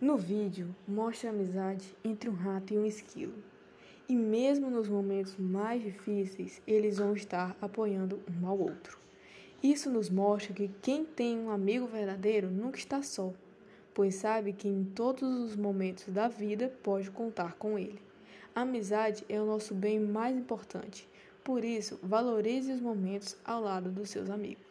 No vídeo, mostra a amizade entre um rato e um esquilo. E mesmo nos momentos mais difíceis, eles vão estar apoiando um ao outro. Isso nos mostra que quem tem um amigo verdadeiro nunca está só, pois sabe que em todos os momentos da vida pode contar com ele. A amizade é o nosso bem mais importante, por isso valorize os momentos ao lado dos seus amigos.